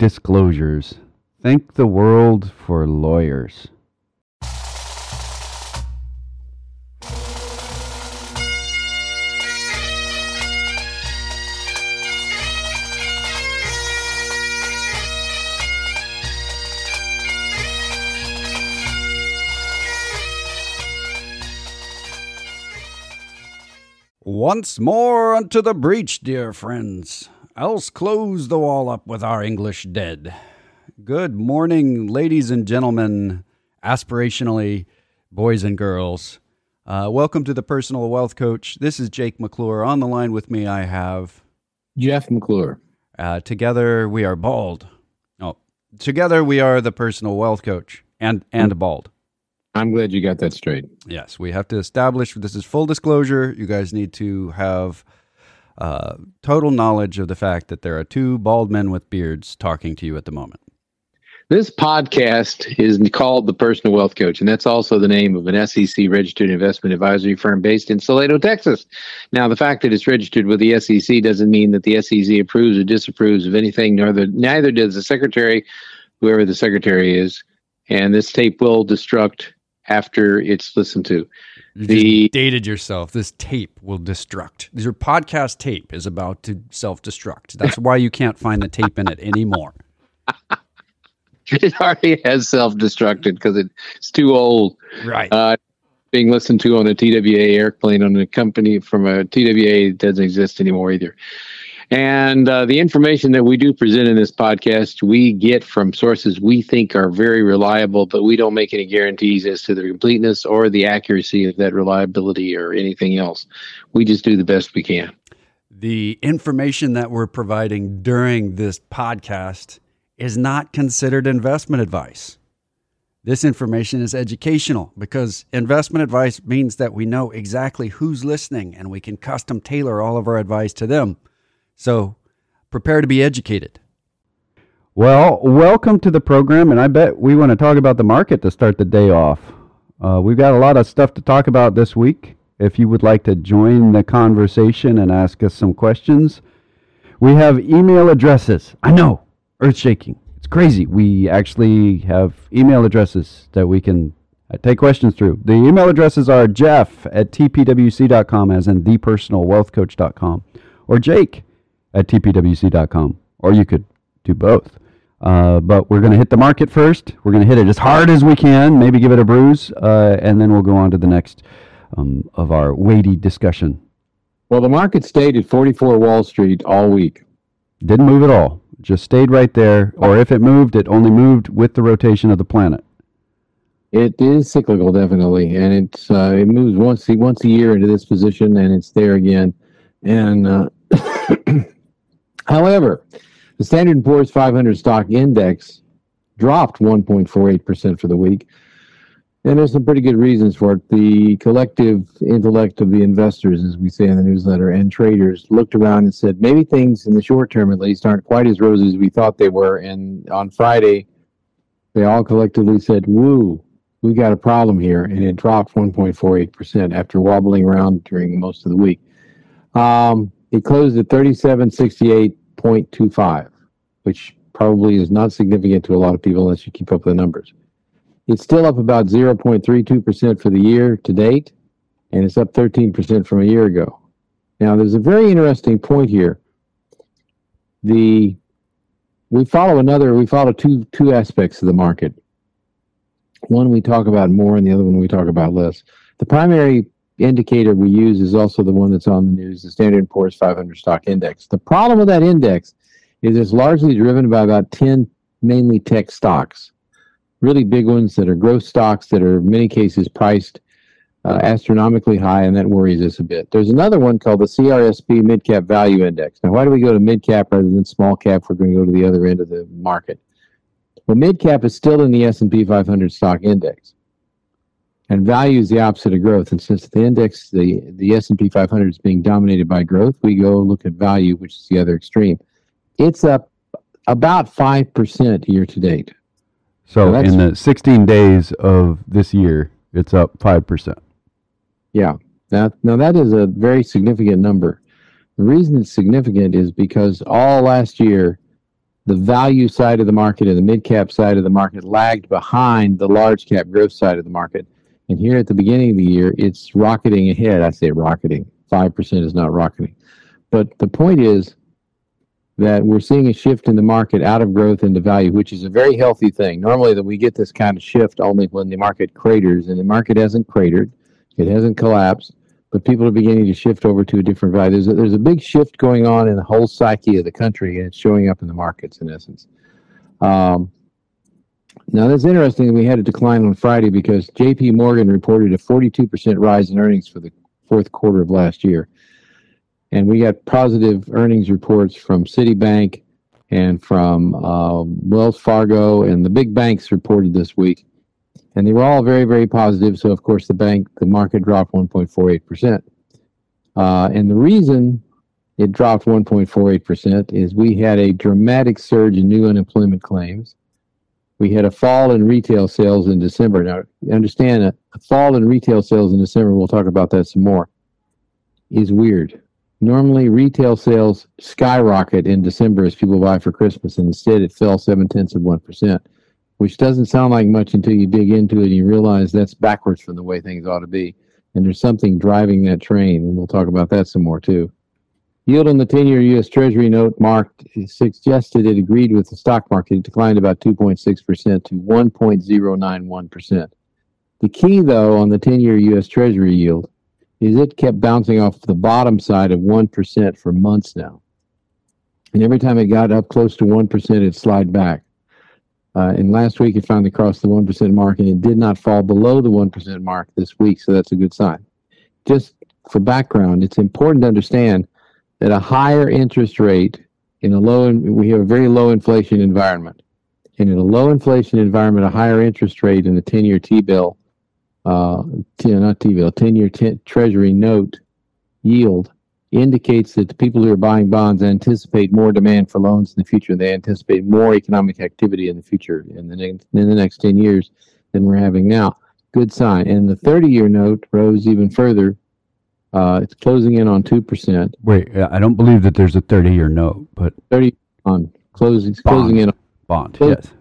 disclosures. Thank the world for lawyers. Once more unto the breach, dear friends, else close the wall up with our English dead. Good morning, ladies and gentlemen, aspirationally, boys and girls. Uh, welcome to the Personal Wealth Coach. This is Jake McClure. On the line with me, I have Jeff McClure. Uh, together, we are bald. Oh, together we are the Personal Wealth Coach and and bald. I'm glad you got that straight. Yes, we have to establish this is full disclosure. You guys need to have uh, total knowledge of the fact that there are two bald men with beards talking to you at the moment. This podcast is called the Personal Wealth Coach, and that's also the name of an SEC registered investment advisory firm based in Salado, Texas. Now, the fact that it's registered with the SEC doesn't mean that the SEC approves or disapproves of anything, neither does the secretary, whoever the secretary is. And this tape will destruct after it's listened to. You the dated yourself. This tape will destruct. Your podcast tape is about to self destruct. That's why you can't find the tape in it anymore. it already has self destructed because it's too old. Right. Uh, being listened to on a TWA airplane on a company from a TWA doesn't exist anymore either. And uh, the information that we do present in this podcast, we get from sources we think are very reliable, but we don't make any guarantees as to the completeness or the accuracy of that reliability or anything else. We just do the best we can. The information that we're providing during this podcast is not considered investment advice. This information is educational because investment advice means that we know exactly who's listening and we can custom tailor all of our advice to them. So prepare to be educated. Well, welcome to the program, and I bet we want to talk about the market to start the day off. Uh, we've got a lot of stuff to talk about this week. If you would like to join the conversation and ask us some questions, we have email addresses. I know, earth shaking. It's crazy. We actually have email addresses that we can uh, take questions through. The email addresses are jeff at tpwc.com, as in thepersonalwealthcoach.com, or jake at tpwc.com, or you could do both. Uh, but we're going to hit the market first. We're going to hit it as hard as we can, maybe give it a bruise, uh, and then we'll go on to the next um, of our weighty discussion. Well, the market stayed at 44 Wall Street all week. Didn't move at all. Just stayed right there. Or if it moved, it only moved with the rotation of the planet. It is cyclical, definitely, and it's uh, it moves once once a year into this position, and it's there again. And uh, However, the Standard & Poor's 500 stock index dropped 1.48% for the week. And there's some pretty good reasons for it. The collective intellect of the investors, as we say in the newsletter, and traders looked around and said, maybe things in the short term at least aren't quite as rosy as we thought they were. And on Friday, they all collectively said, woo, we got a problem here. And it dropped 1.48% after wobbling around during most of the week. Um, it closed at 3768 0.25, which probably is not significant to a lot of people unless you keep up with the numbers. It's still up about 0.32% for the year to date, and it's up 13% from a year ago. Now, there's a very interesting point here. The we follow another we follow two two aspects of the market. One we talk about more, and the other one we talk about less. The primary indicator we use is also the one that's on the news, the Standard & Poor's 500 stock index. The problem with that index is it's largely driven by about 10 mainly tech stocks, really big ones that are growth stocks that are in many cases priced uh, astronomically high, and that worries us a bit. There's another one called the CRSP Mid Cap Value Index. Now, why do we go to mid cap rather than small cap? We're going to go to the other end of the market. Well, mid cap is still in the S&P 500 stock index and value is the opposite of growth. And since the index, the the S and P 500 is being dominated by growth, we go look at value, which is the other extreme. It's up about five percent year to date. So, so in the 16 days of this year, it's up five percent. Yeah. Now, now that is a very significant number. The reason it's significant is because all last year, the value side of the market and the mid cap side of the market lagged behind the large cap growth side of the market. And here at the beginning of the year, it's rocketing ahead. I say rocketing. 5% is not rocketing. But the point is that we're seeing a shift in the market out of growth into value, which is a very healthy thing. Normally, that we get this kind of shift only when the market craters, and the market hasn't cratered, it hasn't collapsed, but people are beginning to shift over to a different value. There's a, there's a big shift going on in the whole psyche of the country, and it's showing up in the markets in essence. Um, now, that's interesting. We had a decline on Friday because JP Morgan reported a 42% rise in earnings for the fourth quarter of last year. And we got positive earnings reports from Citibank and from uh, Wells Fargo, and the big banks reported this week. And they were all very, very positive. So, of course, the bank, the market dropped 1.48%. Uh, and the reason it dropped 1.48% is we had a dramatic surge in new unemployment claims. We had a fall in retail sales in December. Now, understand a, a fall in retail sales in December, we'll talk about that some more, is weird. Normally, retail sales skyrocket in December as people buy for Christmas, and instead it fell seven tenths of 1%, which doesn't sound like much until you dig into it and you realize that's backwards from the way things ought to be. And there's something driving that train, and we'll talk about that some more too. Yield on the 10 year U.S. Treasury note marked suggested it agreed with the stock market. It declined about 2.6% to 1.091%. The key, though, on the 10 year U.S. Treasury yield is it kept bouncing off the bottom side of 1% for months now. And every time it got up close to 1%, it slid back. Uh, and last week it finally crossed the 1% mark and it did not fall below the 1% mark this week, so that's a good sign. Just for background, it's important to understand that a higher interest rate in a low, we have a very low inflation environment. And in a low inflation environment, a higher interest rate in the 10 year T bill, uh, not T bill, 10 year Treasury note yield indicates that the people who are buying bonds anticipate more demand for loans in the future. They anticipate more economic activity in the future in the in the next 10 years than we're having now. Good sign. And the 30 year note rose even further uh, it's closing in on two percent. Wait, I don't believe that there's a 30 year note, but Thirty on closing Bond. closing in bond, Close- yes.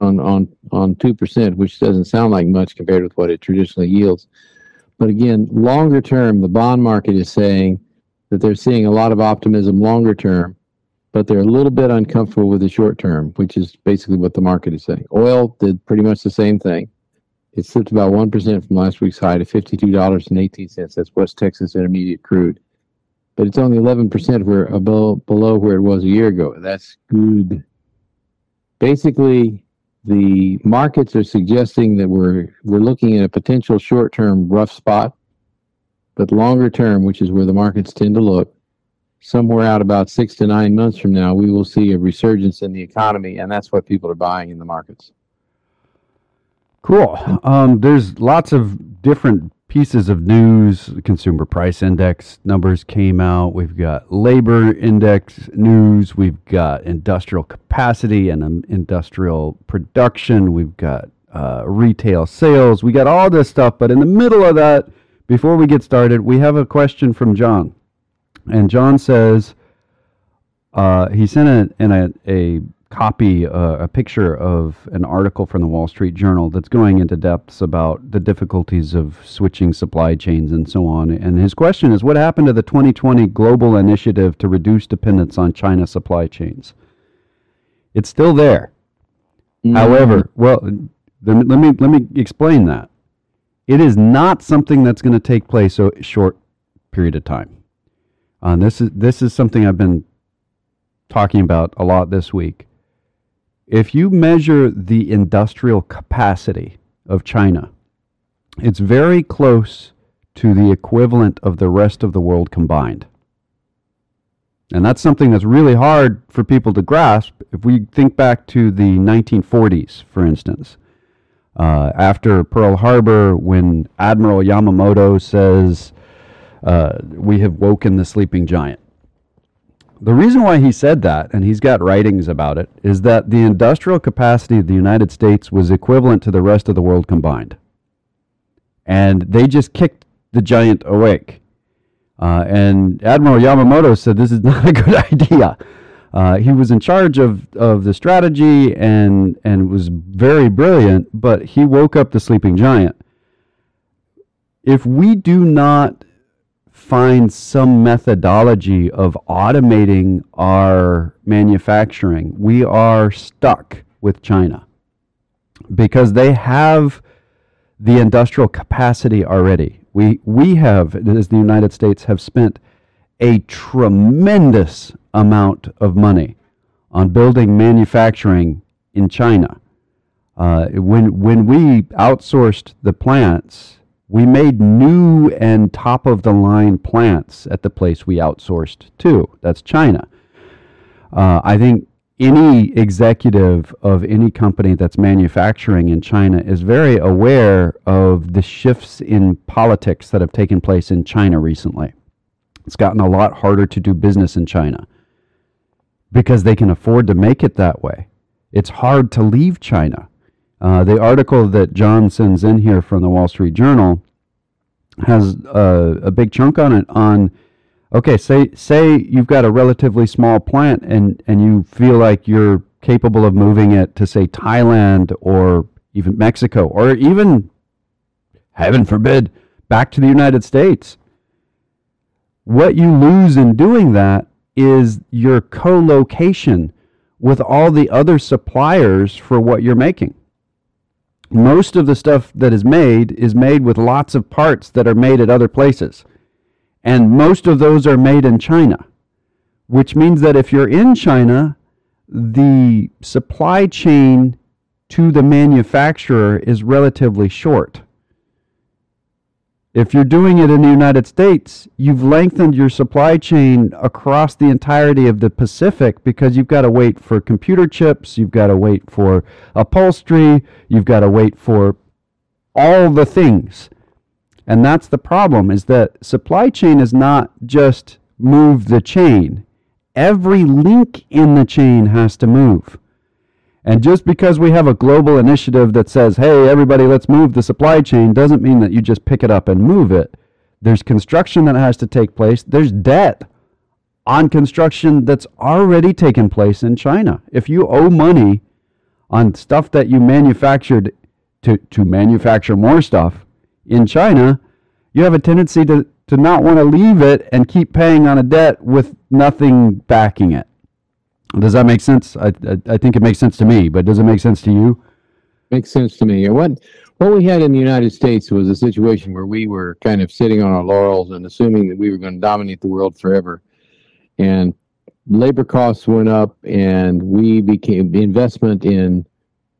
on on on two percent, which doesn't sound like much compared with what it traditionally yields. But again, longer term, the bond market is saying that they're seeing a lot of optimism longer term, but they're a little bit uncomfortable with the short term, which is basically what the market is saying. Oil did pretty much the same thing. It slipped about one percent from last week's high to fifty-two dollars and eighteen cents. That's West Texas Intermediate crude, but it's only eleven percent where below below where it was a year ago. That's good. Basically, the markets are suggesting that we're we're looking at a potential short-term rough spot, but longer term, which is where the markets tend to look, somewhere out about six to nine months from now, we will see a resurgence in the economy, and that's what people are buying in the markets. Cool. Um, there's lots of different pieces of news. Consumer price index numbers came out. We've got labor index news. We've got industrial capacity and um, industrial production. We've got uh, retail sales. We got all this stuff. But in the middle of that, before we get started, we have a question from John. And John says uh, he sent a, in a, a copy, uh, a picture of an article from the Wall Street Journal that's going into depths about the difficulties of switching supply chains and so on. And his question is what happened to the 2020 global initiative to reduce dependence on China supply chains? It's still there. However, well, let me, let me let me explain that. It is not something that's going to take place a short period of time. Uh, this is this is something I've been talking about a lot this week. If you measure the industrial capacity of China, it's very close to the equivalent of the rest of the world combined. And that's something that's really hard for people to grasp. If we think back to the 1940s, for instance, uh, after Pearl Harbor, when Admiral Yamamoto says, uh, We have woken the sleeping giant. The reason why he said that, and he's got writings about it, is that the industrial capacity of the United States was equivalent to the rest of the world combined. And they just kicked the giant awake. Uh, and Admiral Yamamoto said this is not a good idea. Uh, he was in charge of, of the strategy and and was very brilliant, but he woke up the sleeping giant. If we do not find some methodology of automating our manufacturing, we are stuck with China because they have the industrial capacity already. We we have as the United States have spent a tremendous amount of money on building manufacturing in China. Uh, when when we outsourced the plants, we made new and top of the line plants at the place we outsourced to. That's China. Uh, I think any executive of any company that's manufacturing in China is very aware of the shifts in politics that have taken place in China recently. It's gotten a lot harder to do business in China because they can afford to make it that way. It's hard to leave China. Uh, the article that John sends in here from the Wall Street Journal has uh, a big chunk on it on okay, say say you've got a relatively small plant and and you feel like you're capable of moving it to say Thailand or even Mexico or even heaven forbid back to the United States. What you lose in doing that is your co-location with all the other suppliers for what you're making. Most of the stuff that is made is made with lots of parts that are made at other places. And most of those are made in China, which means that if you're in China, the supply chain to the manufacturer is relatively short. If you're doing it in the United States, you've lengthened your supply chain across the entirety of the Pacific because you've got to wait for computer chips, you've got to wait for upholstery, you've got to wait for all the things. And that's the problem is that supply chain is not just move the chain. Every link in the chain has to move. And just because we have a global initiative that says, hey, everybody, let's move the supply chain, doesn't mean that you just pick it up and move it. There's construction that has to take place. There's debt on construction that's already taken place in China. If you owe money on stuff that you manufactured to, to manufacture more stuff, in China, you have a tendency to, to not want to leave it and keep paying on a debt with nothing backing it. Does that make sense? I, I, I think it makes sense to me, but does it make sense to you? Makes sense to me. What what we had in the United States was a situation where we were kind of sitting on our laurels and assuming that we were going to dominate the world forever, and labor costs went up, and we became investment in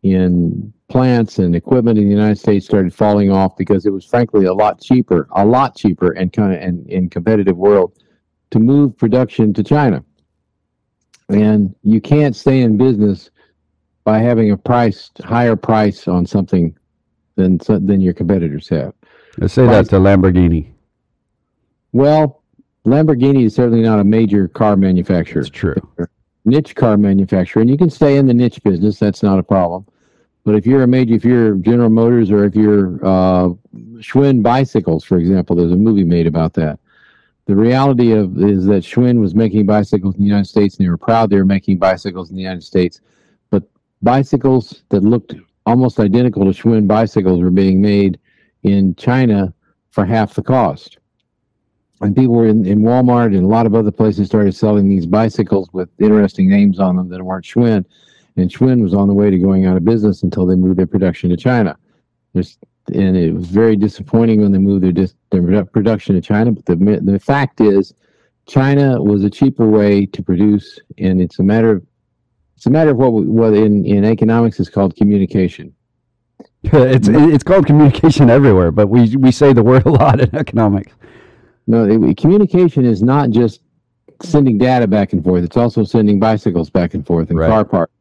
in plants and equipment in the United States started falling off because it was frankly a lot cheaper, a lot cheaper and kind of and in competitive world to move production to China. And you can't stay in business by having a price higher price on something than than your competitors have. Let's say price, that's a Lamborghini. Well, Lamborghini is certainly not a major car manufacturer. It's true. Niche car manufacturer, and you can stay in the niche business. That's not a problem. But if you're a major, if you're General Motors or if you're uh, Schwinn bicycles, for example, there's a movie made about that. The reality of is that Schwinn was making bicycles in the United States, and they were proud they were making bicycles in the United States. But bicycles that looked almost identical to Schwinn bicycles were being made in China for half the cost. And people were in, in Walmart and a lot of other places started selling these bicycles with interesting names on them that weren't Schwinn and Schwinn was on the way to going out of business until they moved their production to China. There's, and it was very disappointing when they moved their, dis, their production to China. But the the fact is, China was a cheaper way to produce, and it's a matter of it's a matter of what what in in economics is called communication. it's it's called communication everywhere, but we we say the word a lot in economics. No, it, communication is not just sending data back and forth. It's also sending bicycles back and forth and right. car parts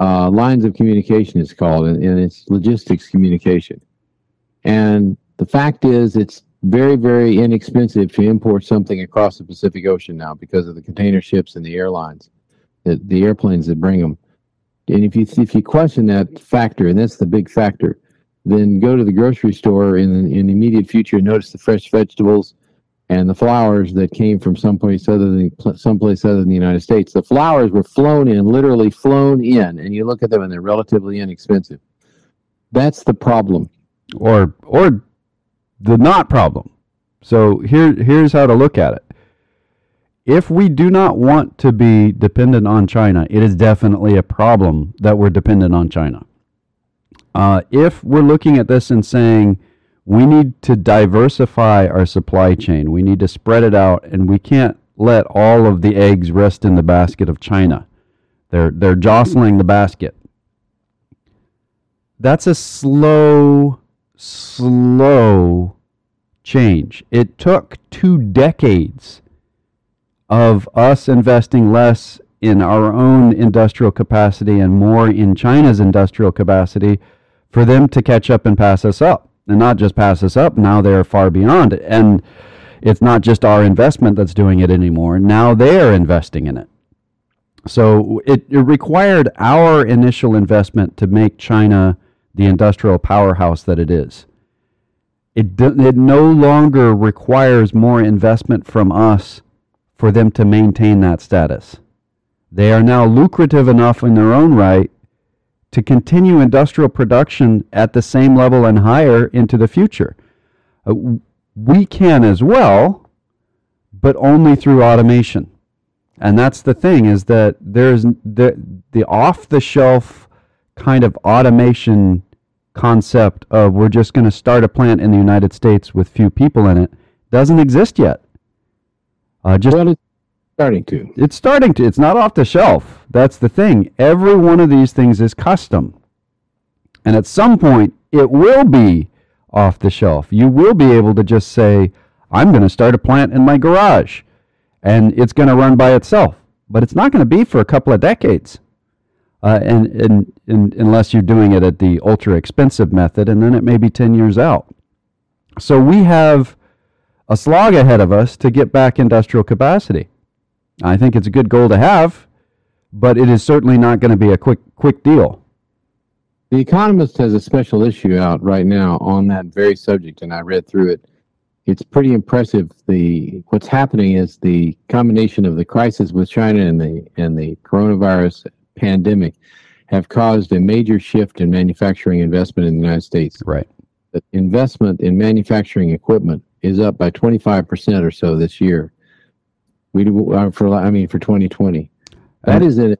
uh, lines of communication is called, and, and it's logistics communication. And the fact is, it's very, very inexpensive to import something across the Pacific Ocean now because of the container ships and the airlines, the, the airplanes that bring them. And if you if you question that factor, and that's the big factor, then go to the grocery store in in the immediate future and notice the fresh vegetables and the flowers that came from someplace other than someplace other than the United States. The flowers were flown in, literally flown in, and you look at them and they're relatively inexpensive. That's the problem. Or or the not problem. So here here's how to look at it. If we do not want to be dependent on China, it is definitely a problem that we're dependent on China. Uh, if we're looking at this and saying we need to diversify our supply chain, we need to spread it out, and we can't let all of the eggs rest in the basket of China. They're they're jostling the basket. That's a slow, slow change. It took two decades of us investing less in our own industrial capacity and more in China's industrial capacity for them to catch up and pass us up. And not just pass us up, now they're far beyond it. And it's not just our investment that's doing it anymore. Now they're investing in it. So it, it required our initial investment to make China the industrial powerhouse that it is. It, it no longer requires more investment from us for them to maintain that status. They are now lucrative enough in their own right to continue industrial production at the same level and higher into the future. Uh, we can as well, but only through automation. And that's the thing is that there's the, the off the shelf kind of automation concept of we're just going to start a plant in the United States with few people in it doesn't exist yet. Uh, just well, it's starting to. It's starting to. It's not off the shelf. That's the thing. Every one of these things is custom, and at some point it will be off the shelf. You will be able to just say, "I'm going to start a plant in my garage," and it's going to run by itself. But it's not going to be for a couple of decades uh, and, and, and unless you're doing it at the ultra expensive method, and then it may be 10 years out. So we have a slog ahead of us to get back industrial capacity. I think it's a good goal to have, but it is certainly not going to be a quick quick deal. The Economist has a special issue out right now on that very subject, and I read through it. It's pretty impressive. The what's happening is the combination of the crisis with China and the and the coronavirus pandemic have caused a major shift in manufacturing investment in the United States. Right. The investment in manufacturing equipment is up by 25% or so this year. We do, uh, for I mean for 2020. That is a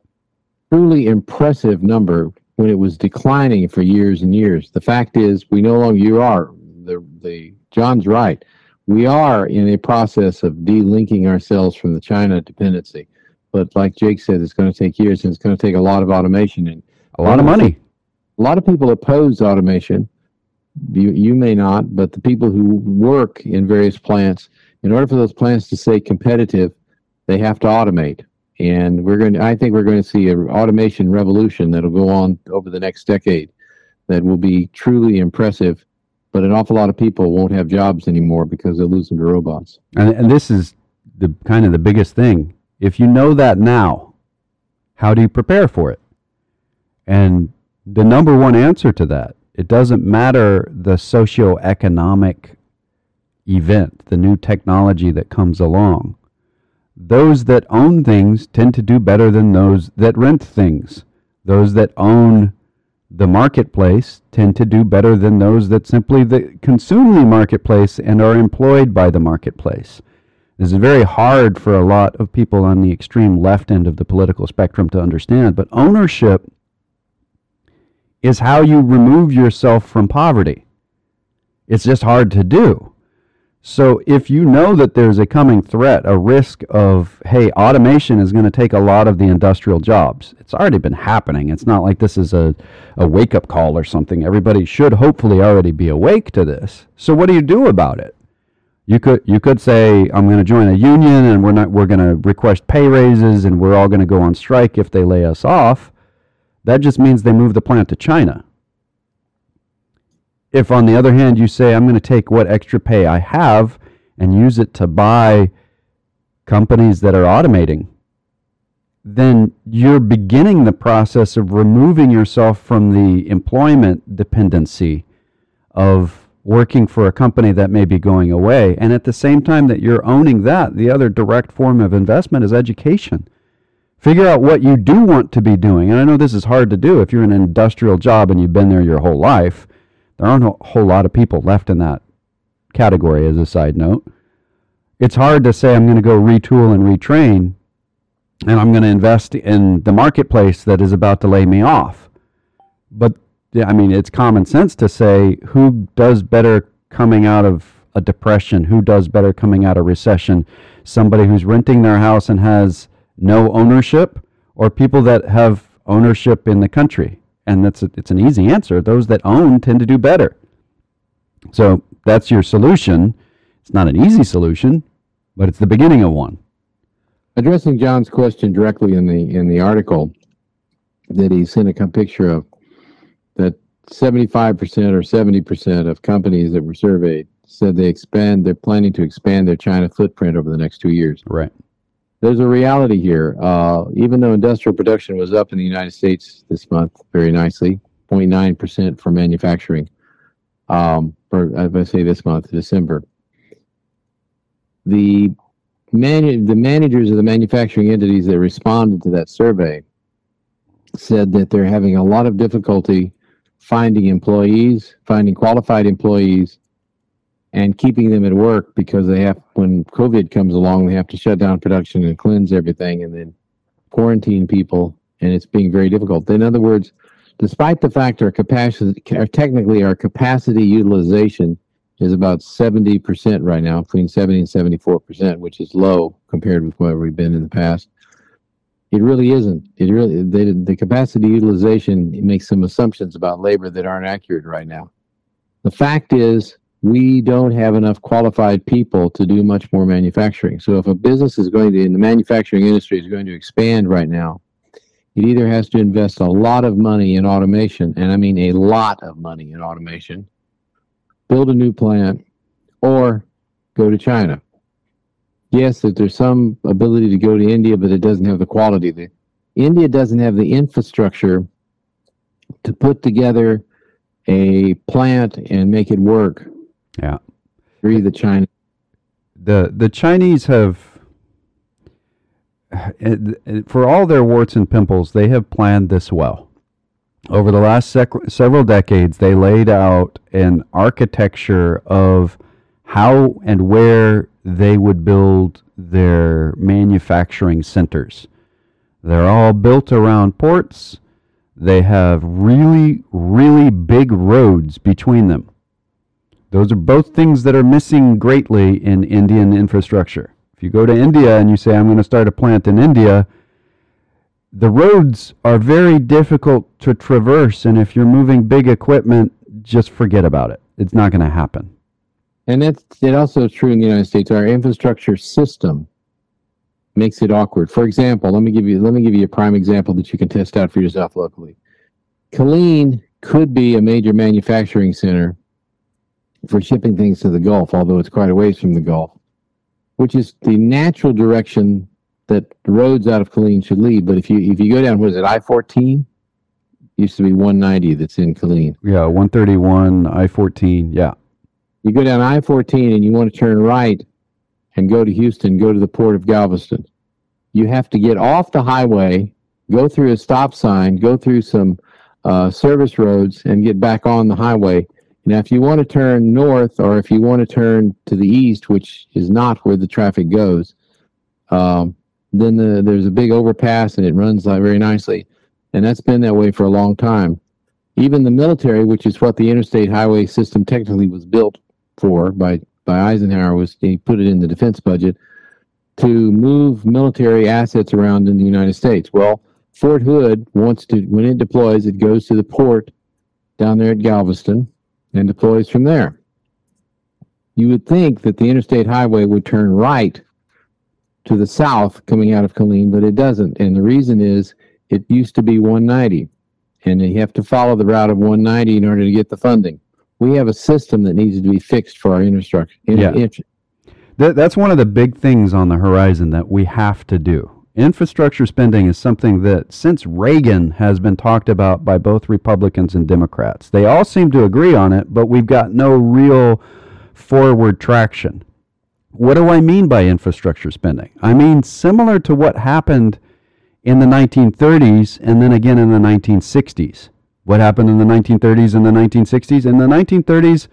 truly impressive number when it was declining for years and years. The fact is we no longer you are the the John's right. We are in a process of delinking ourselves from the China dependency. But like Jake said, it's going to take years and it's going to take a lot of automation and a lot of money. A lot of people oppose automation. You, you may not, but the people who work in various plants, in order for those plants to stay competitive, they have to automate. And we're going to, I think we're going to see an automation revolution that'll go on over the next decade that will be truly impressive. But an awful lot of people won't have jobs anymore because they're losing to robots. And, and this is the kind of the biggest thing if you know that now, how do you prepare for it? And the number one answer to that, it doesn't matter the socio-economic event, the new technology that comes along. Those that own things tend to do better than those that rent things. Those that own the marketplace tend to do better than those that simply consume the marketplace and are employed by the marketplace. This is very hard for a lot of people on the extreme left end of the political spectrum to understand, but ownership is how you remove yourself from poverty. It's just hard to do. So if you know that there's a coming threat, a risk of, hey, automation is going to take a lot of the industrial jobs, it's already been happening. It's not like this is a, a wake up call or something. Everybody should hopefully already be awake to this. So what do you do about it? You could you could say I'm going to join a union and we're not we're going to request pay raises and we're all going to go on strike if they lay us off. That just means they move the plant to China. If on the other hand you say I'm going to take what extra pay I have and use it to buy companies that are automating, then you're beginning the process of removing yourself from the employment dependency of working for a company that may be going away. And at the same time that you're owning that, the other direct form of investment is education. Figure out what you do want to be doing. And I know this is hard to do if you're in an industrial job and you've been there your whole life. There aren't a whole lot of people left in that category, as a side note. It's hard to say I'm going to go retool and retrain and I'm going to invest in the marketplace that is about to lay me off. But I mean, it's common sense to say who does better coming out of a depression, who does better coming out of recession, somebody who's renting their house and has no ownership, or people that have ownership in the country. And that's a, it's an easy answer. Those that own tend to do better. So that's your solution. It's not an easy solution, but it's the beginning of one. Addressing John's question directly in the in the article that he sent a picture of, 75% or 70% of companies that were surveyed said they expand, they're planning to expand their China footprint over the next two years. Right. There's a reality here. Uh, even though industrial production was up in the United States this month very nicely, 0.9% for manufacturing, um, for, as I say this month, December, the manu- the managers of the manufacturing entities that responded to that survey said that they're having a lot of difficulty finding employees, finding qualified employees, and keeping them at work because they have, when COVID comes along, they have to shut down production and cleanse everything and then quarantine people, and it's being very difficult. In other words, despite the fact our capacity, technically our capacity utilization is about 70% right now, between 70 and 74%, which is low compared with where we've been in the past. It really isn't. It really the, the capacity utilization makes some assumptions about labor that aren't accurate right now. The fact is we don't have enough qualified people to do much more manufacturing. So if a business is going to in the manufacturing industry is going to expand right now, it either has to invest a lot of money in automation, and I mean a lot of money in automation, build a new plant, or go to China. Yes, that there's some ability to go to India, but it doesn't have the quality. The, India doesn't have the infrastructure to put together a plant and make it work. Yeah. Agree the China. The the Chinese have for all their warts and pimples, they have planned this well over the last sec- several decades, they laid out an architecture of how and where they would build their manufacturing centers. They're all built around ports. They have really, really big roads between them. Those are both things that are missing greatly in Indian infrastructure. If you go to India and you say, I'm going to start a plant in India, the roads are very difficult to traverse, and if you're moving big equipment, just forget about it. It's not going to happen. And that's it. Also, true in the United States. Our infrastructure system makes it awkward. For example, let me give you let me give you a prime example that you can test out for yourself locally. Killeen could be a major manufacturing center for shipping things to the Gulf, although it's quite a ways from the Gulf, which is the natural direction that the roads out of Killeen should lead. But if you if you go down, what is it, I fourteen? Used to be one ninety that's in Killeen. Yeah, one thirty one, I fourteen. Yeah. You go down I fourteen and you want to turn right and go to Houston, go to the port of Galveston. You have to get off the highway, go through a stop sign, go through some uh, service roads, and get back on the highway. Now, if you want to turn north or if you want to turn to the east, which is not where the traffic goes, um, then the, there's a big overpass and it runs very nicely. And that's been that way for a long time. Even the military, which is what the interstate highway system technically was built for by, by Eisenhower, was he put it in the defense budget to move military assets around in the United States. Well, Fort Hood wants to, when it deploys, it goes to the port down there at Galveston and deploys from there. You would think that the interstate highway would turn right to the south coming out of Killeen, but it doesn't. And the reason is it used to be 190, and you have to follow the route of 190 in order to get the funding. We have a system that needs to be fixed for our infrastructure. Yeah. That, that's one of the big things on the horizon that we have to do. infrastructure spending is something that since Reagan has been talked about by both Republicans and Democrats. They all seem to agree on it, but we've got no real forward traction. What do I mean by infrastructure spending? I mean similar to what happened in the 1930s and then again in the 1960s. What happened in the 1930s and the 1960s? In the 1930s,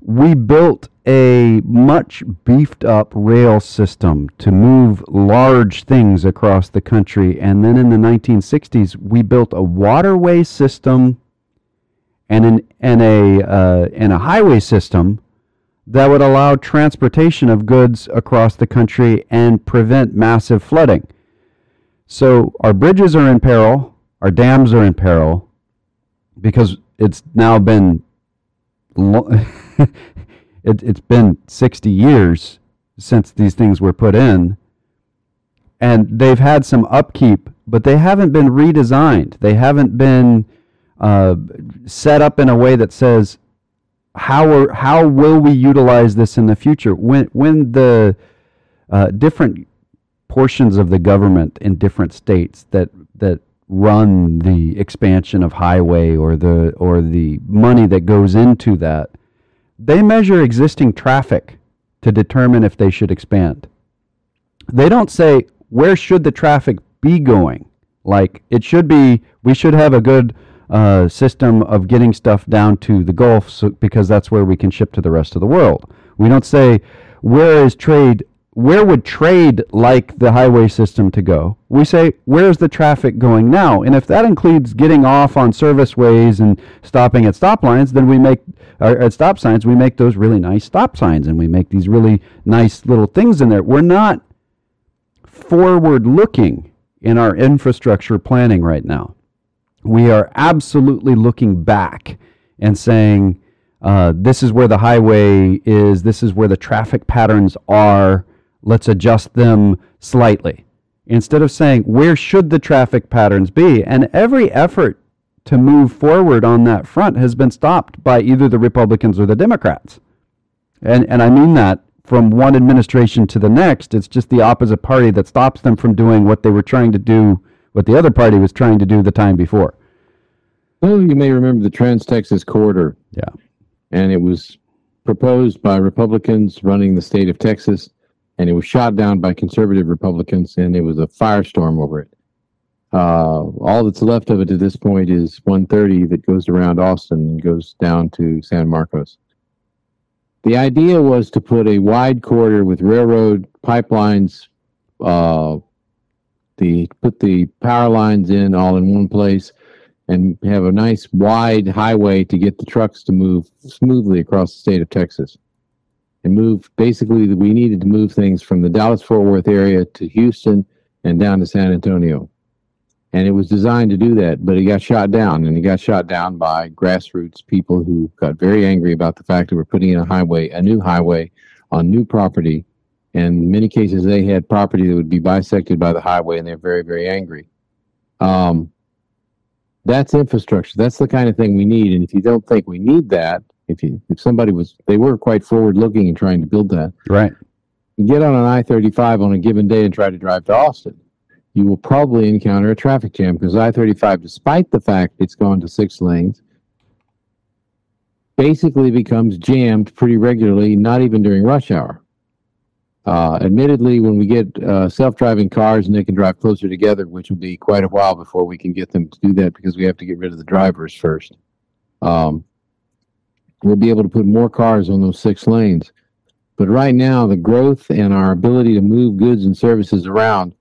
we built a much beefed up rail system to move large things across the country. And then in the 1960s, we built a waterway system and, an, and, a, uh, and a highway system that would allow transportation of goods across the country and prevent massive flooding. So our bridges are in peril, our dams are in peril because it's now been lo- it, it's been 60 years since these things were put in and they've had some upkeep but they haven't been redesigned. They haven't been uh, set up in a way that says how are, how will we utilize this in the future? When when the uh, different portions of the government in different states that that run the expansion of highway or the or the money that goes into that they measure existing traffic to determine if they should expand. They don't say where should the traffic be going? Like it should be we should have a good uh, system of getting stuff down to the gulf so, because that's where we can ship to the rest of the world. We don't say where is trade where would trade like the highway system to go? We say, where's the traffic going now? And if that includes getting off on service ways and stopping at stop lines, then we make, at stop signs, we make those really nice stop signs and we make these really nice little things in there. We're not forward looking in our infrastructure planning right now. We are absolutely looking back and saying, uh, this is where the highway is, this is where the traffic patterns are let's adjust them slightly. Instead of saying, where should the traffic patterns be? And every effort to move forward on that front has been stopped by either the Republicans or the Democrats. And, and I mean that from one administration to the next. It's just the opposite party that stops them from doing what they were trying to do, what the other party was trying to do the time before. Well, you may remember the Trans Texas Corridor. Yeah. And it was proposed by Republicans running the state of Texas and it was shot down by conservative Republicans, and it was a firestorm over it. Uh, all that's left of it at this point is 130 that goes around Austin and goes down to San Marcos. The idea was to put a wide corridor with railroad pipelines, uh, the put the power lines in all in one place, and have a nice wide highway to get the trucks to move smoothly across the state of Texas and move basically we needed to move things from the Dallas Fort Worth area to Houston and down to San Antonio. And it was designed to do that, but it got shot down and it got shot down by grassroots people who got very angry about the fact that we're putting in a highway, a new highway on new property. And in many cases they had property that would be bisected by the highway and they're very, very angry. Um, that's infrastructure. That's the kind of thing we need. And if you don't think we need that, if you if somebody was they were quite forward looking and trying to build that. Right. You get on an I thirty five on a given day and try to drive to Austin, you will probably encounter a traffic jam because I thirty five, despite the fact it's gone to six lanes, basically becomes jammed pretty regularly, not even during rush hour. Uh, admittedly, when we get uh, self-driving cars and they can drive closer together, which will be quite a while before we can get them to do that because we have to get rid of the drivers first. Um, we'll be able to put more cars on those six lanes. But right now, the growth and our ability to move goods and services around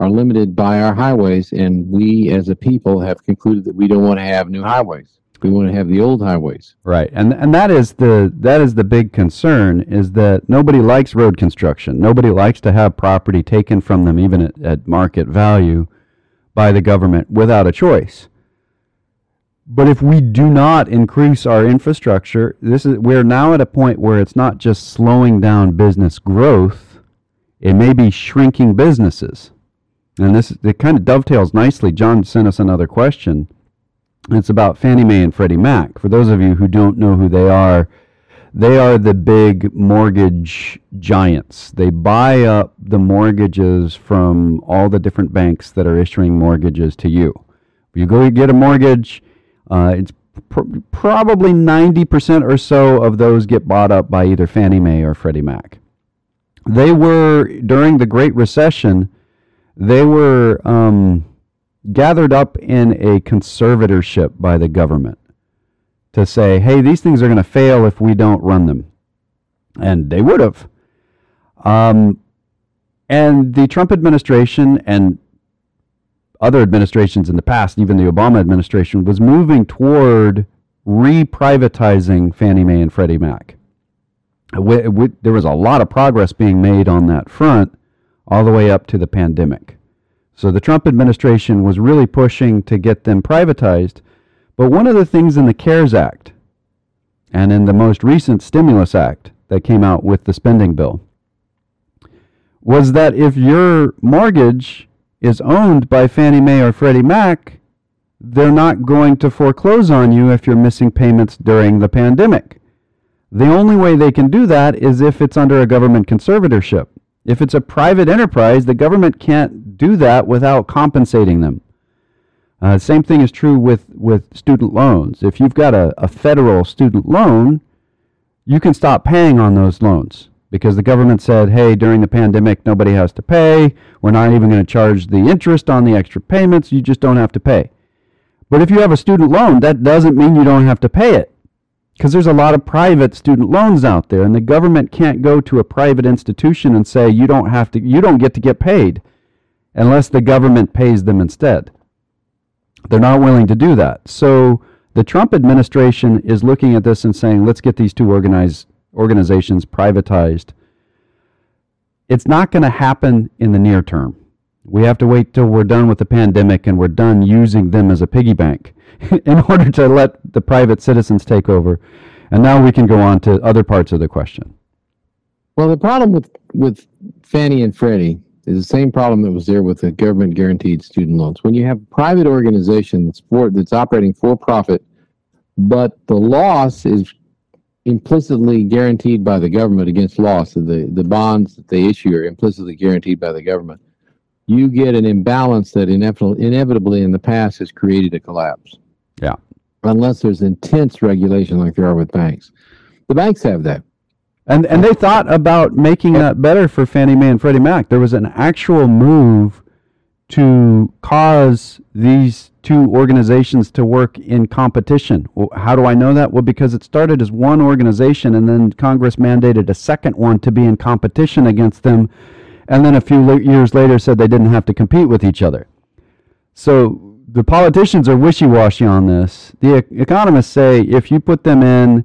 are limited by our highways, and we as a people have concluded that we don't want to have new highways. We want to have the old highways. Right, and and that is the that is the big concern is that nobody likes road construction. Nobody likes to have property taken from them, even at, at market value, by the government without a choice. But if we do not increase our infrastructure, this is we're now at a point where it's not just slowing down business growth, it may be shrinking businesses. And this it kind of dovetails nicely. John sent us another question. It's about Fannie Mae and Freddie Mac. For those of you who don't know who they are, They are the big mortgage giants. They buy up the mortgages from all the different banks that are issuing mortgages to you. You go get a mortgage, uh, it's pr- probably 90% or so of those get bought up by either Fannie Mae or Freddie Mac. They were, during the Great Recession, they were um, gathered up in a conservatorship by the government to say, hey, these things are going to fail if we don't run them. And they would have. Um, and the Trump administration and other administrations in the past, even the Obama administration, was moving toward reprivatizing Fannie Mae and Freddie Mac. We, we, there was a lot of progress being made on that front all the way up to the pandemic. So the Trump administration was really pushing to get them privatized. But one of the things in the CARES Act and in the most recent Stimulus Act that came out with the spending bill was that if your mortgage is owned by Fannie Mae or Freddie Mac, they're not going to foreclose on you if you're missing payments during the pandemic. The only way they can do that is if it's under a government conservatorship. If it's a private enterprise, the government can't do that without compensating them. Uh, same thing is true with, with student loans. If you've got a, a federal student loan, you can stop paying on those loans because the government said, hey, during the pandemic, nobody has to pay. We're not even going to charge the interest on the extra payments. You just don't have to pay. But if you have a student loan, that doesn't mean you don't have to pay it because there's a lot of private student loans out there and the government can't go to a private institution and say you don't have to you don't get to get paid unless the government pays them instead they're not willing to do that so the Trump administration is looking at this and saying let's get these two organized organizations privatized it's not going to happen in the near term we have to wait till we're done with the pandemic and we're done using them as a piggy bank in order to let the private citizens take over. And now we can go on to other parts of the question. Well, the problem with, with Fannie and Freddie is the same problem that was there with the government guaranteed student loans. When you have a private organization that's for that's operating for profit, but the loss is implicitly guaranteed by the government against loss. So the, the bonds that they issue are implicitly guaranteed by the government. You get an imbalance that inevitably in the past has created a collapse. Yeah. Unless there's intense regulation like there are with banks. The banks have that. And and they thought about making that better for Fannie Mae and Freddie Mac. There was an actual move to cause these two organizations to work in competition. Well, how do I know that? Well, because it started as one organization and then Congress mandated a second one to be in competition against them and then a few years later said they didn't have to compete with each other. So the politicians are wishy-washy on this. The economists say if you put them in,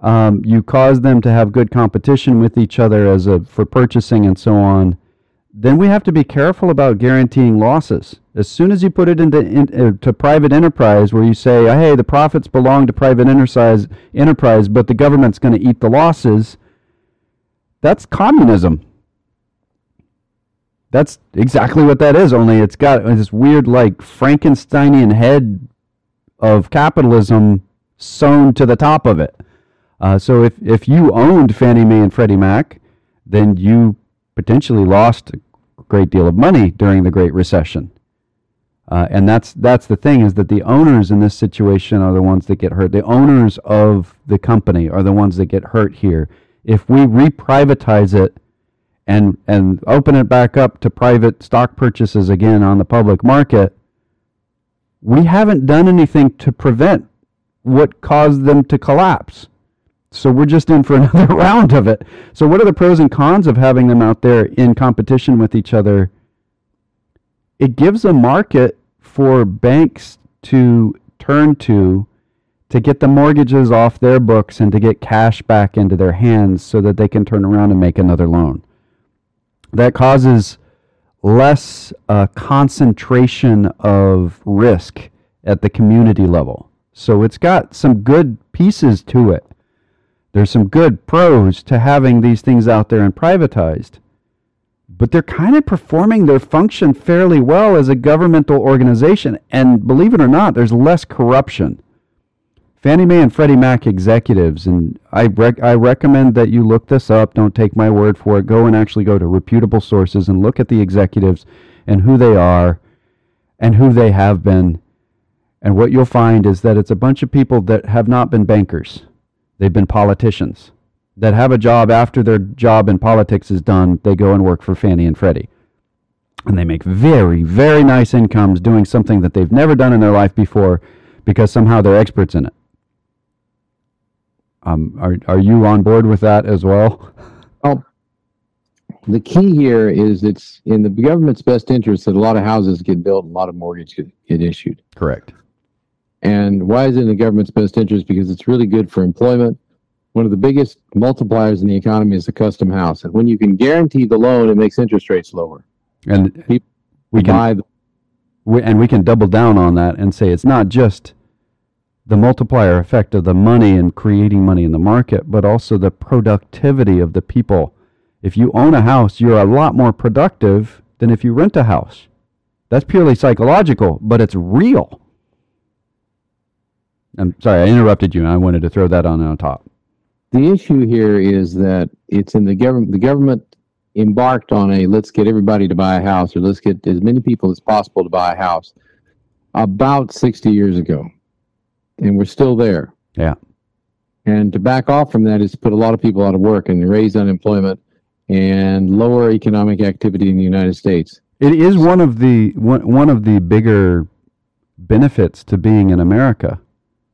um, you cause them to have good competition with each other as a for purchasing and so on. Then we have to be careful about guaranteeing losses. As soon as you put it into in, uh, to private enterprise, where you say, "Hey, the profits belong to private enterprise, enterprise, but the government's going to eat the losses," that's communism. That's exactly what that is. Only it's got this weird, like Frankensteinian head of capitalism sewn to the top of it. Uh, so if if you owned Fannie Mae and Freddie Mac, then you potentially lost great deal of money during the Great Recession. Uh, and that's that's the thing is that the owners in this situation are the ones that get hurt. The owners of the company are the ones that get hurt here. If we reprivatize it and and open it back up to private stock purchases again on the public market, we haven't done anything to prevent what caused them to collapse. So we're just in for another round of it. So what are the pros and cons of having them out there in competition with each other? It gives a market for banks to turn to to get the mortgages off their books and to get cash back into their hands so that they can turn around and make another loan that causes less uh, concentration of risk at the community level. So it's got some good pieces to it. There's some good pros to having these things out there and privatized. But they're kind of performing their function fairly well as a governmental organization. And believe it or not, there's less corruption. Fannie Mae and Freddie Mac executives, and I, rec- I recommend that you look this up. Don't take my word for it. Go and actually go to reputable sources and look at the executives and who they are and who they have been. And what you'll find is that it's a bunch of people that have not been bankers, they've been politicians that have a job after their job in politics is done. They go and work for Fannie and Freddie and they make very, very nice incomes doing something that they've never done in their life before because somehow they're experts in it. Um, are, are you on board with that as well? Oh, the key here is it's in the government's best interest that a lot of houses get built and a lot of mortgages get, get issued. Correct. And why is it in the government's best interest? Because it's really good for employment. One of the biggest multipliers in the economy is the custom house. And when you can guarantee the loan, it makes interest rates lower. And People we can buy the, we, and we can double down on that and say it's not just the multiplier effect of the money and creating money in the market, but also the productivity of the people. If you own a house, you're a lot more productive than if you rent a house. That's purely psychological, but it's real. I'm sorry, I interrupted you. and I wanted to throw that on on top. the issue here is that it's in the government. The government embarked on a let's get everybody to buy a house or let's get as many people as possible to buy a house about 60 years ago. And we're still there. Yeah. And to back off from that is to put a lot of people out of work and raise unemployment and lower economic activity in the United States. It is one of the one, one of the bigger benefits to being in America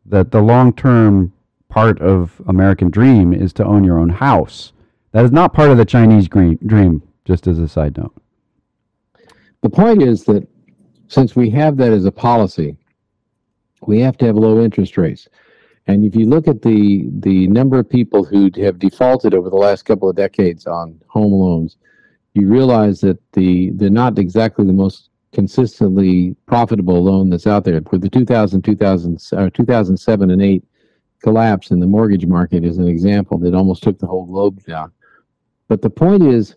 that the long-term part of American dream is to own your own house. That is not part of the Chinese dream just as a side note. The point is that since we have that as a policy, we have to have low interest rates. And if you look at the the number of people who have defaulted over the last couple of decades on home loans, you realize that the they're not exactly the most consistently profitable loan that's out there. For the 2000, 2000 uh, 2007 and 8 collapse in the mortgage market is an example that almost took the whole globe down. But the point is,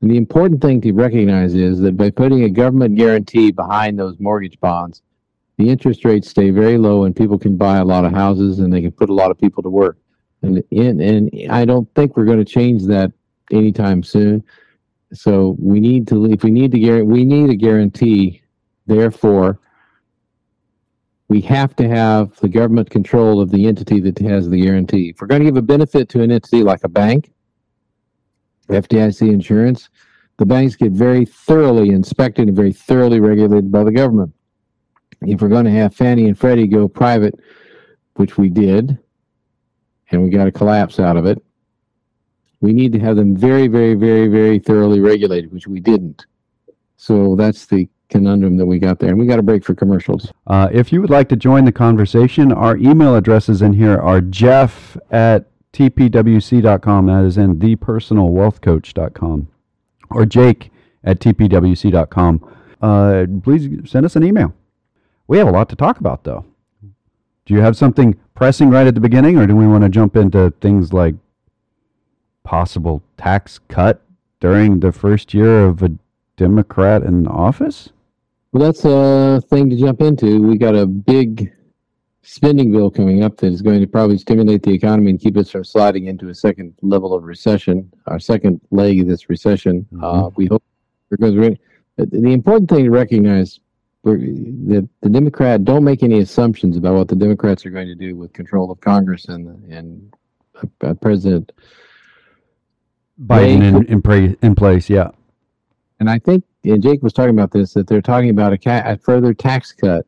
and the important thing to recognize is that by putting a government guarantee behind those mortgage bonds, the interest rates stay very low and people can buy a lot of houses and they can put a lot of people to work. And in, and I don't think we're going to change that anytime soon. So we need to if we need to guarantee we need a guarantee. Therefore, we have to have the government control of the entity that has the guarantee. If we're going to give a benefit to an entity like a bank, FDIC insurance, the banks get very thoroughly inspected and very thoroughly regulated by the government. If we're going to have Fannie and Freddie go private, which we did, and we got a collapse out of it, we need to have them very, very, very, very thoroughly regulated, which we didn't. So that's the conundrum that we got there. And we got a break for commercials. Uh, if you would like to join the conversation, our email addresses in here are jeff at tpwc.com. That is in thepersonalwealthcoach.com. Or jake at tpwc.com. Uh, please send us an email. We have a lot to talk about, though. Do you have something pressing right at the beginning, or do we want to jump into things like possible tax cut during the first year of a Democrat in office? Well, that's a thing to jump into. We got a big spending bill coming up that is going to probably stimulate the economy and keep us from sliding into a second level of recession, our second leg of this recession. Uh, we hope because we're, the important thing to recognize that the Democrat don't make any assumptions about what the Democrats are going to do with control of Congress and and uh, President Biden in, in, pra- in place, yeah. And I think, and Jake was talking about this, that they're talking about a, ca- a further tax cut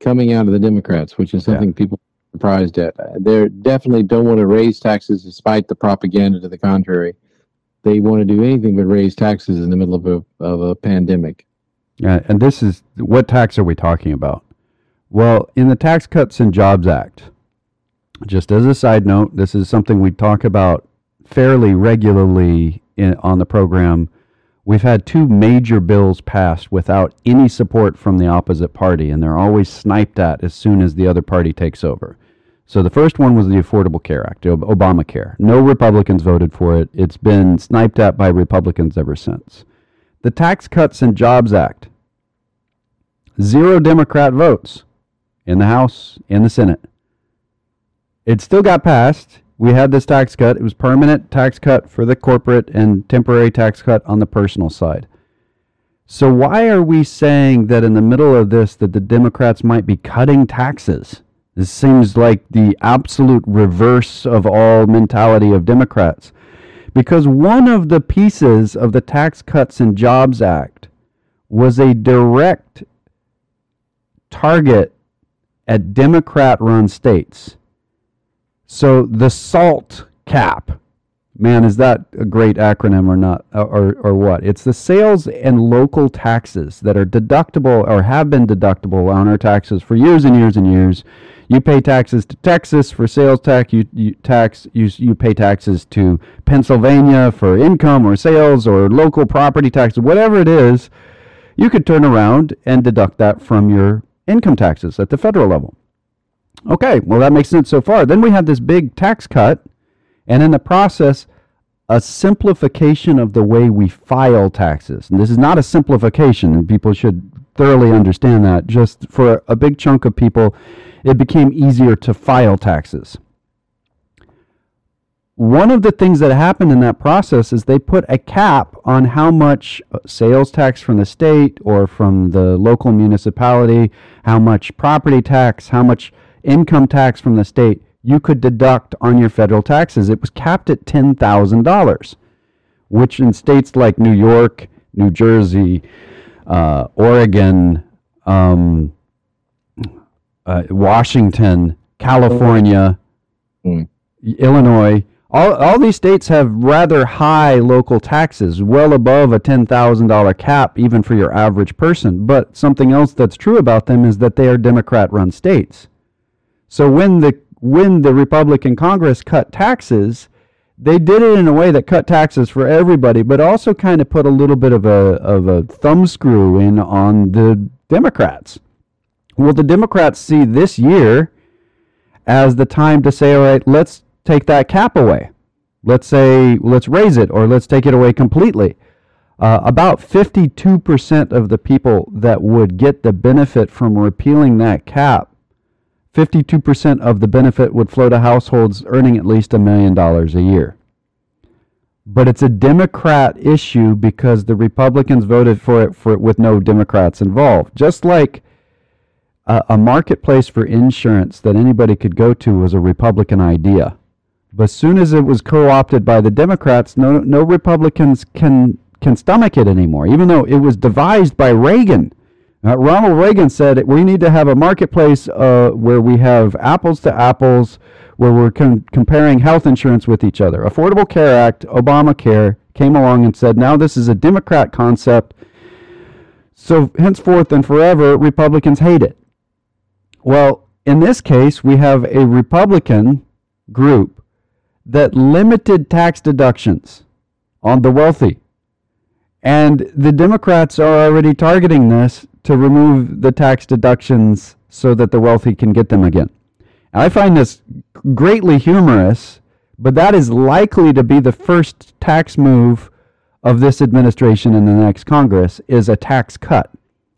coming out of the Democrats, which is Yeah. something people are surprised at. Uh, They definitely don't want to raise taxes despite the propaganda to the contrary. They want to do anything but raise taxes in the middle of a, of a pandemic. Yeah, and this is what tax are we talking about? Well, in the Tax Cuts and Jobs Act, just as a side note, this is something we talk about fairly regularly in, on the program. We've had two major bills passed without any support from the opposite party, and they're always sniped at as soon as the other party takes over. So the first one was the Affordable Care Act, Ob- Obamacare. No Republicans voted for it. It's been sniped at by Republicans ever since. The Tax Cuts and Jobs Act. Zero Democrat votes in the House, in the Senate. It still got passed. We had this tax cut. It was permanent tax cut for the corporate and temporary tax cut on the personal side. So why are we saying that in the middle of this that the Democrats might be cutting taxes? This seems like the absolute reverse of all mentality of Democrats. Because one of the pieces of the Tax Cuts and Jobs Act was a direct target at Democrat run states. So the SALT cap Man, is that a great acronym or not, uh, or, or what? It's the sales and local taxes that are deductible or have been deductible on our taxes for years and years and years. You pay taxes to Texas for sales tax. You, you tax you you pay taxes to Pennsylvania for income or sales or local property taxes, whatever it is. You could turn around and deduct that from your income taxes at the federal level. Okay, well that makes sense so far. Then we have this big tax cut and in the process, a simplification of the way we file taxes. And this is not a simplification, and people should thoroughly understand that. Just for a big chunk of people, it became easier to file taxes. One of the things that happened in that process is they put a cap on how much sales tax from the state or from the local municipality, how much property tax, how much income tax from the state you could deduct on your federal taxes. It was capped at $10,000, which in states like New York, New Jersey, uh, Oregon, um, uh, Washington, California, mm. Illinois, all, all these states have rather high local taxes, well above a $10,000 cap, even for your average person. But something else that's true about them is that they are Democrat run states. So when the when the Republican Congress cut taxes, they did it in a way that cut taxes for everybody, but also kind of put a little bit of a of a thumb screw in on the Democrats. Well, the Democrats see this year as the time to say, all right, let's take that cap away. Let's say, let's raise it or let's take it away completely. Uh, about 52% of the people that would get the benefit from repealing that cap 52% of the benefit would flow to households earning at least a million dollars a year. But it's a Democrat issue because the Republicans voted for it for with no Democrats involved. Just like a, a marketplace for insurance that anybody could go to was a Republican idea. But as soon as it was co-opted by the Democrats, no no Republicans can can stomach it anymore, even though it was devised by Reagan. Uh, Ronald Reagan said we need to have a marketplace uh, where we have apples to apples, where we're com- comparing health insurance with each other. Affordable Care Act, Obamacare came along and said, now this is a Democrat concept. So henceforth and forever, Republicans hate it. Well, in this case, we have a Republican group that limited tax deductions on the wealthy. And the Democrats are already targeting this to remove the tax deductions so that the wealthy can get them again. And I find this greatly humorous, but that is likely to be the first tax move of this administration in the next Congress is a tax cut.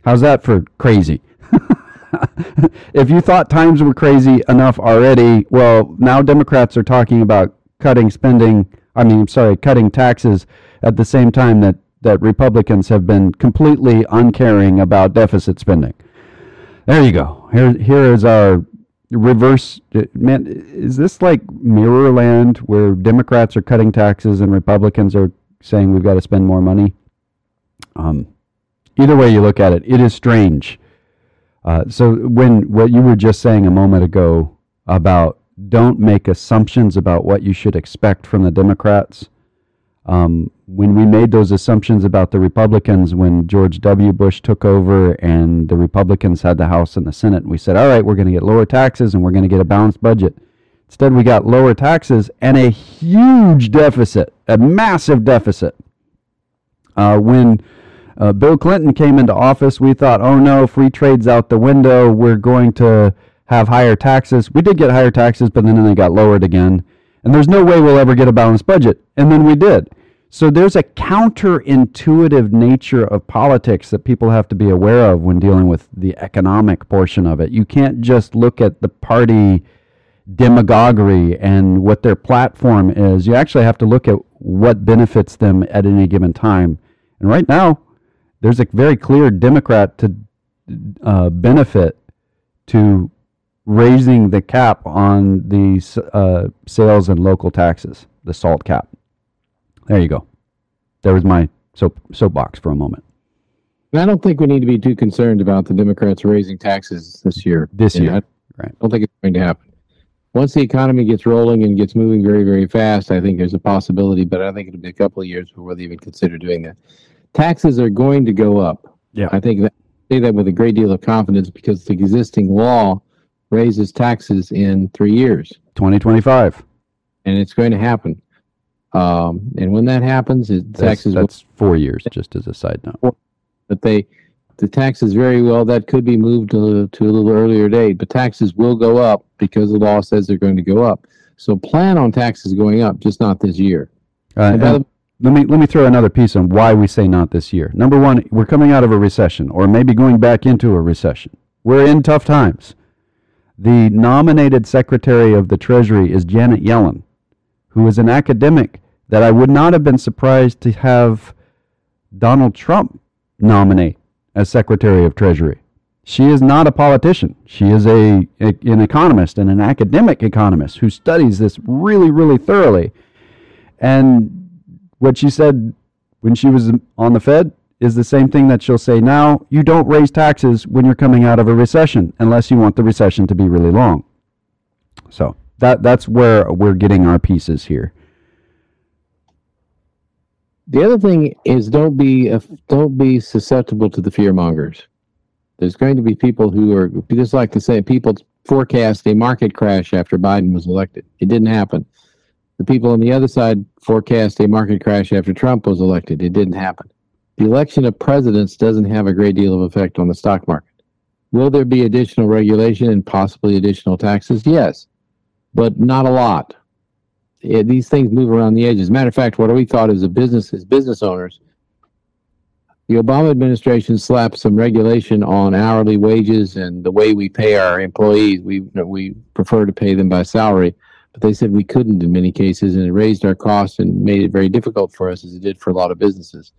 How's that for crazy? if you thought times were crazy enough already, well, now Democrats are talking about cutting spending, I mean, I'm sorry, cutting taxes at the same time that that Republicans have been completely uncaring about deficit spending. There you go. Here, here is our reverse. Man, is this like mirror land where Democrats are cutting taxes and Republicans are saying we've got to spend more money? Um, either way you look at it, it is strange. Uh, so when what you were just saying a moment ago about don't make assumptions about what you should expect from the Democrats um, when we made those assumptions about the Republicans when George W. Bush took over and the Republicans had the House and the Senate, we said, all right, we're going to get lower taxes and we're going to get a balanced budget. Instead, we got lower taxes and a huge deficit, a massive deficit. Uh, when uh, Bill Clinton came into office, we thought, oh no, free trade's out the window. We're going to have higher taxes. We did get higher taxes, but then they got lowered again. And there's no way we'll ever get a balanced budget. And then we did. So there's a counterintuitive nature of politics that people have to be aware of when dealing with the economic portion of it. You can't just look at the party demagoguery and what their platform is. You actually have to look at what benefits them at any given time. And right now, there's a very clear Democrat to uh, benefit to raising the cap on the uh, sales and local taxes, the SALT cap. There you go. There was my soap soapbox for a moment. I don't think we need to be too concerned about the Democrats raising taxes this year. This year, I, right? I don't think it's going to happen. Once the economy gets rolling and gets moving very, very fast, I think there's a possibility, but I think it'll be a couple of years before they even consider doing that. Taxes are going to go up. Yeah, I think that I say that with a great deal of confidence because the existing law raises taxes in three years, 2025, and it's going to happen. Um, and when that happens, it, taxes that's, that's four years. Just as a side note, but they the taxes very well that could be moved to, to a little earlier date. But taxes will go up because the law says they're going to go up. So plan on taxes going up, just not this year. Uh, the, let me let me throw another piece on why we say not this year. Number one, we're coming out of a recession, or maybe going back into a recession. We're in tough times. The nominated Secretary of the Treasury is Janet Yellen, who is an academic that I would not have been surprised to have Donald Trump nominate as Secretary of Treasury. She is not a politician. She is a, a, an economist and an academic economist who studies this really, really thoroughly. And what she said when she was on the Fed is the same thing that she'll say now. You don't raise taxes when you're coming out of a recession unless you want the recession to be really long. So that that's where we're getting our pieces here. The other thing is don't be don't be susceptible to the fear mongers. There's going to be people who are just like to say people forecast a market crash after Biden was elected. It didn't happen. The people on the other side forecast a market crash after Trump was elected. It didn't happen. The election of presidents doesn't have a great deal of effect on the stock market. Will there be additional regulation and possibly additional taxes? Yes, but not a lot it, these things move around the edges. Matter of fact, what we thought as a business, as business owners, the Obama administration slapped some regulation on hourly wages and the way we pay our employees. We we prefer to pay them by salary, but they said we couldn't in many cases, and it raised our costs and made it very difficult for us, as it did for a lot of businesses.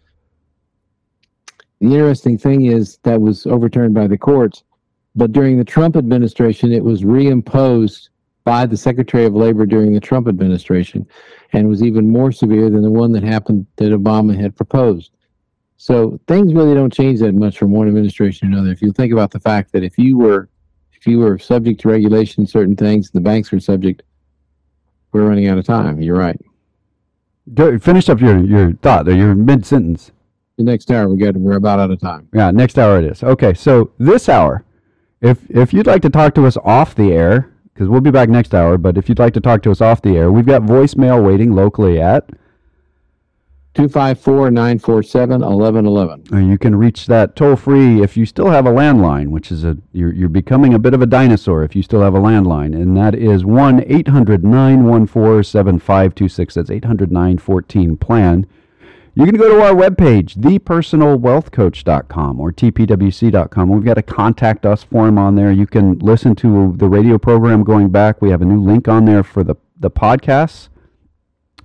The interesting thing is that was overturned by the courts, but during the Trump administration, it was reimposed by the Secretary of Labor during the Trump administration and was even more severe than the one that happened that Obama had proposed. So things really don't change that much from one administration to another. If you think about the fact that if you were if you were subject to regulation certain things, the banks were subject, we're running out of time. You're right. Finish up your, your thought there, your mid sentence. The next hour we got we're about out of time. Yeah, next hour it is. Okay, so this hour, if if you'd like to talk to us off the air, because we'll be back next hour. But if you'd like to talk to us off the air, we've got voicemail waiting locally at 254 947 1111. You can reach that toll free if you still have a landline, which is a, you're, you're becoming a bit of a dinosaur if you still have a landline. And that is 1 800 914 7526. That's 800 914 plan you can go to our webpage, thepersonalwealthcoach.com or tpwc.com. We've got a contact us form on there. You can listen to the radio program going back. We have a new link on there for the, the podcasts.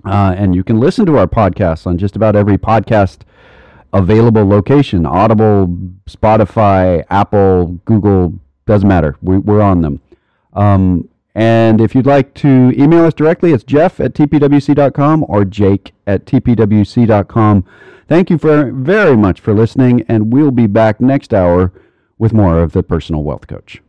Uh, and you can listen to our podcasts on just about every podcast available location Audible, Spotify, Apple, Google, doesn't matter. We, are on them. Um, and if you'd like to email us directly, it's jeff at tpwc.com or jake at tpwc.com. Thank you for very much for listening, and we'll be back next hour with more of the Personal Wealth Coach.